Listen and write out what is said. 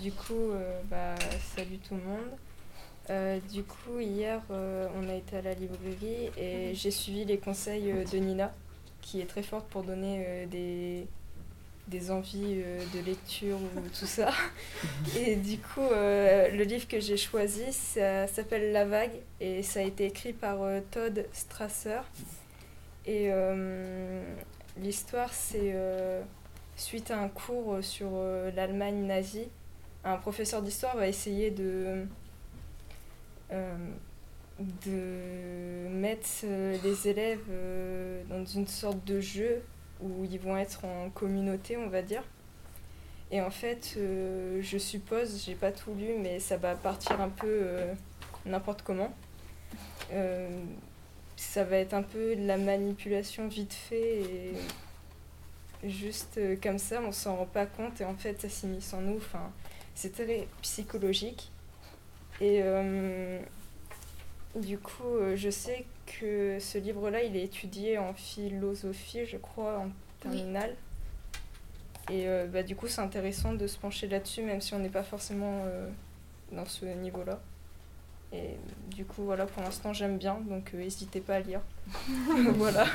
du coup, bah, salut tout le monde. du coup, hier, on a été à la librairie et j'ai suivi les conseils de Nina, qui est très forte pour donner des, des envies de lecture ou tout ça. Et du coup, le livre que j'ai choisi, ça s'appelle La Vague et ça a été écrit par Todd Strasser. Et l'histoire, c'est suite à un cours sur euh, l'Allemagne nazie, un professeur d'histoire va essayer de, euh, mettre euh, les élèves dans une sorte de jeu où ils vont être en communauté, on va dire. Et en fait, je suppose, j'ai pas tout lu, mais ça va partir un peu n'importe comment. ça va être un peu de la manipulation vite fait et juste euh, comme ça, on s'en rend pas compte et en fait ça s'immisce en nous. Enfin, c'est très psychologique. Et euh, du coup, euh, je sais que ce livre-là, il est étudié en philosophie, je crois, en terminale. Et bah, du coup, c'est intéressant de se pencher là-dessus, même si on n'est pas forcément dans ce niveau-là. Et du coup, voilà, pour l'instant, j'aime bien, donc n'hésitez pas à lire. voilà.